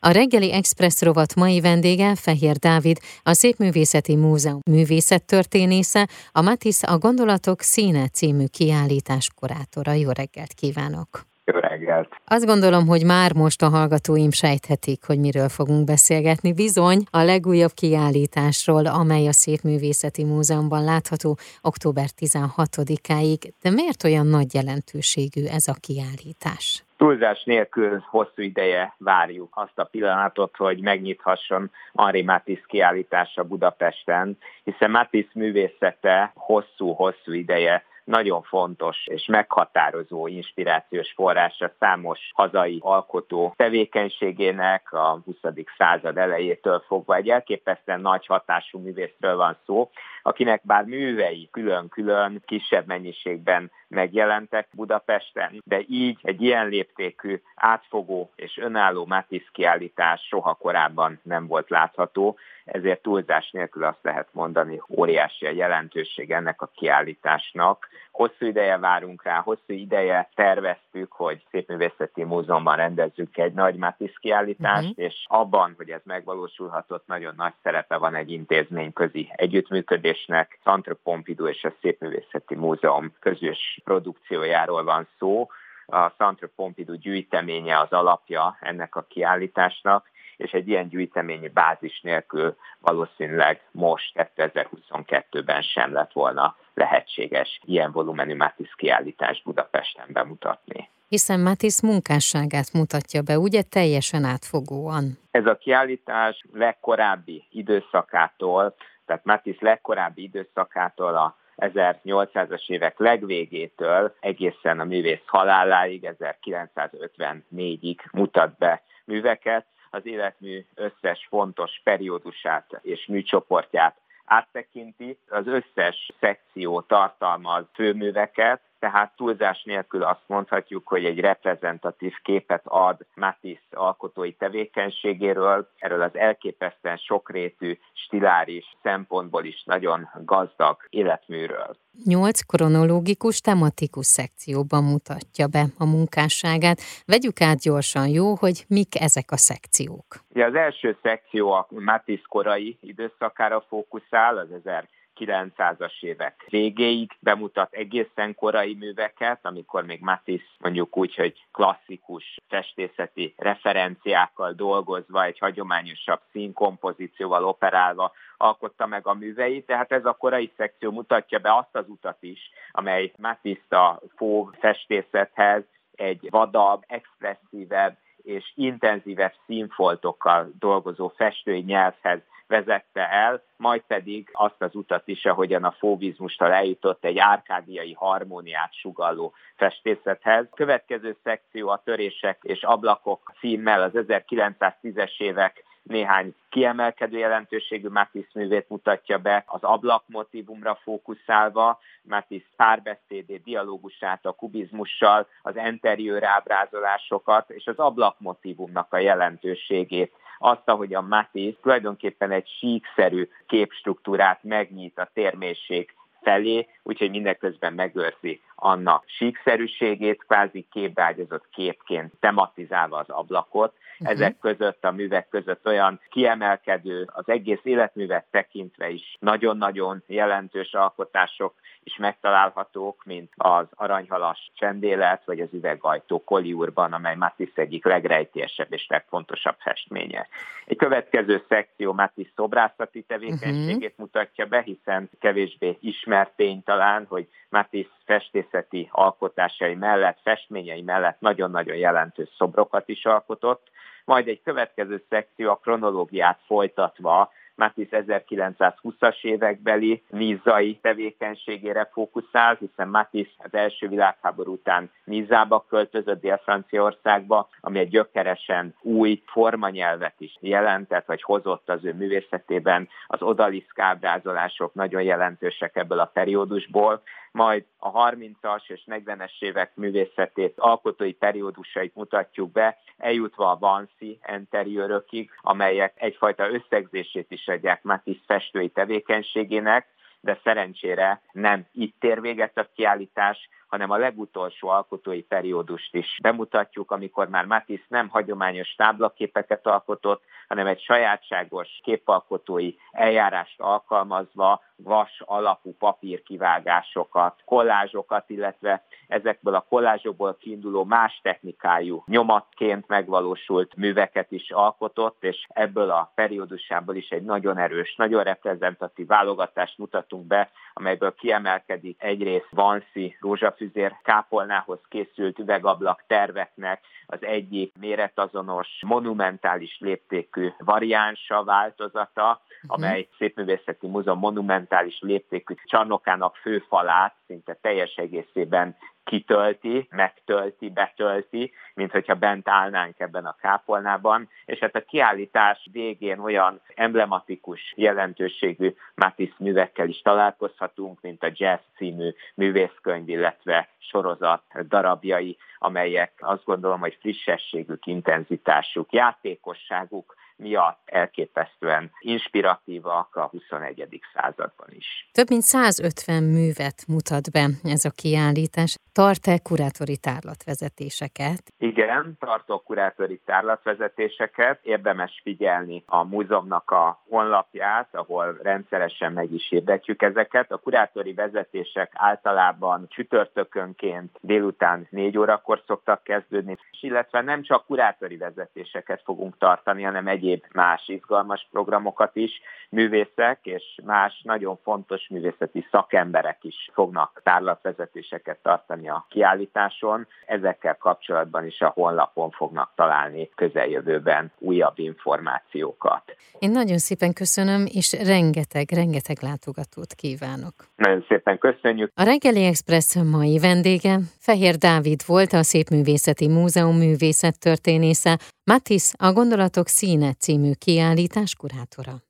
A reggeli Express rovat mai vendége Fehér Dávid, a Szépművészeti Múzeum művészettörténésze, a Matisz a Gondolatok Színe című kiállítás kurátora. Jó reggelt kívánok! Jó reggelt! Azt gondolom, hogy már most a hallgatóim sejthetik, hogy miről fogunk beszélgetni. Bizony a legújabb kiállításról, amely a Szépművészeti Múzeumban látható október 16-áig. De miért olyan nagy jelentőségű ez a kiállítás? Túlzás nélkül hosszú ideje várjuk azt a pillanatot, hogy megnyithasson Henri Matisse kiállítása Budapesten, hiszen Matisse művészete hosszú-hosszú ideje nagyon fontos és meghatározó inspirációs forrása számos hazai alkotó tevékenységének a 20. század elejétől fogva. Egy elképesztően nagy hatású művészről van szó, akinek bár művei külön-külön kisebb mennyiségben megjelentek Budapesten, de így egy ilyen léptékű, átfogó és önálló Matisse kiállítás soha korábban nem volt látható, ezért túlzás nélkül azt lehet mondani, óriási a jelentőség ennek a kiállításnak. Hosszú ideje várunk rá, hosszú ideje terveztük, hogy Szépművészeti Múzeumban rendezzük egy nagy Matisse kiállítást, uh-huh. és abban, hogy ez megvalósulhatott, nagyon nagy szerepe van egy intézményközi együttműködésnek. Centre Pompidou és a Szépművészeti Múzeum közös produkciójáról van szó. A Centre Pompidou gyűjteménye az alapja ennek a kiállításnak, és egy ilyen gyűjteményi bázis nélkül valószínűleg most 2022-ben sem lett volna lehetséges ilyen volumenű Matisse kiállítást Budapesten bemutatni. Hiszen Matisse munkásságát mutatja be, ugye teljesen átfogóan. Ez a kiállítás legkorábbi időszakától, tehát Matisse legkorábbi időszakától a 1800-as évek legvégétől egészen a művész haláláig, 1954-ig mutat be műveket, az életmű összes fontos periódusát és műcsoportját áttekinti. Az összes szekció tartalmaz főműveket, tehát túlzás nélkül azt mondhatjuk, hogy egy reprezentatív képet ad Matisse alkotói tevékenységéről, erről az elképesztően sokrétű, stiláris szempontból is nagyon gazdag életműről. Nyolc kronológikus, tematikus szekcióban mutatja be a munkásságát. Vegyük át gyorsan, jó, hogy mik ezek a szekciók? Ja, az első szekció a Matisse korai időszakára fókuszál, az 1000 900-as évek végéig bemutat egészen korai műveket, amikor még Matisse mondjuk úgy, hogy klasszikus festészeti referenciákkal dolgozva, egy hagyományosabb színkompozícióval operálva alkotta meg a műveit, tehát ez a korai szekció mutatja be azt az utat is, amely Matisse a fog festészethez egy vadabb, expresszívebb és intenzívebb színfoltokkal dolgozó festői nyelvhez vezette el, majd pedig azt az utat is, ahogyan a fóvizmustal eljutott egy árkádiai harmóniát sugalló festészethez. Következő szekció a törések és ablakok címmel az 1910-es évek néhány kiemelkedő jelentőségű Matisse művét mutatja be, az ablakmotívumra fókuszálva, Matisse párbeszédét, dialógusát a kubizmussal, az interiőr ábrázolásokat és az ablakmotívumnak a jelentőségét azt, ahogy a Matisse tulajdonképpen egy síkszerű képstruktúrát megnyit a térmérség felé, úgyhogy mindeközben megőrzi annak síkszerűségét, kvázi képbeágyazott képként tematizálva az ablakot. Uh-huh. Ezek között, a művek között olyan kiemelkedő, az egész életművet tekintve is nagyon-nagyon jelentős alkotások is megtalálhatók, mint az aranyhalas csendélet, vagy az üvegajtó Koliurban, amely Matisse egyik legrejtélyesebb és legfontosabb festménye. Egy következő szekció Matisse szobrászati tevékenységét uh-huh. mutatja be, hiszen kevésbé ismert tény talán, hogy Matisse festészeti alkotásai mellett, festményei mellett nagyon-nagyon jelentős szobrokat is alkotott, majd egy következő szekció a kronológiát folytatva Matisse 1920-as évekbeli nízai tevékenységére fókuszál, hiszen Matisse az első világháború után Nizába költözött Dél-Franciaországba, ami egy gyökeresen új formanyelvet is jelentett, vagy hozott az ő művészetében. Az odaliszk ábrázolások nagyon jelentősek ebből a periódusból, majd a 30-as és 40-es évek művészetét, alkotói periódusait mutatjuk be, eljutva a Vansi interiőrökig, amelyek egyfajta összegzését is adják Matisse festői tevékenységének, de szerencsére nem itt ér véget a kiállítás, hanem a legutolsó alkotói periódust is bemutatjuk, amikor már Matisse nem hagyományos táblaképeket alkotott, hanem egy sajátságos képalkotói eljárást alkalmazva vas alapú papírkivágásokat, kollázsokat, illetve ezekből a kollázsokból kiinduló más technikájú nyomatként megvalósult műveket is alkotott, és ebből a periódusából is egy nagyon erős, nagyon reprezentatív válogatást mutatunk be, amelyből kiemelkedik egyrészt Vanszi rózsafüzér kápolnához készült üvegablak terveknek az egyik méretazonos, monumentális léptékű variánsa, változata, mhm. amely Szépművészeti Múzeum monumentális léptékű csarnokának főfalát szinte teljes egészében kitölti, megtölti, betölti, mint hogyha bent állnánk ebben a kápolnában, és hát a kiállítás végén olyan emblematikus jelentőségű Matisse művekkel is találkozhatunk, mint a Jazz című művészkönyv, illetve sorozat darabjai, amelyek azt gondolom, hogy frissességük, intenzitásuk, játékosságuk miatt elképesztően inspiratívak a 21. században is. Több mint 150 művet mutat be ez a kiállítás. Tart-e kurátori tárlatvezetéseket? Igen, tartok kurátori tárlatvezetéseket. Érdemes figyelni a múzeumnak a honlapját, ahol rendszeresen meg is hirdetjük ezeket. A kurátori vezetések általában csütörtökönként délután négy órakor szoktak kezdődni, illetve nem csak kurátori vezetéseket fogunk tartani, hanem egy egyéb más izgalmas programokat is, művészek és más nagyon fontos művészeti szakemberek is fognak tárlatvezetéseket tartani a kiállításon. Ezekkel kapcsolatban is a honlapon fognak találni közeljövőben újabb információkat. Én nagyon szépen köszönöm, és rengeteg, rengeteg látogatót kívánok. Nagyon szépen köszönjük. A Reggeli Express mai vendége Fehér Dávid volt a Szépművészeti Múzeum művészettörténésze, Matisse a Gondolatok színe című kiállítás kurátora.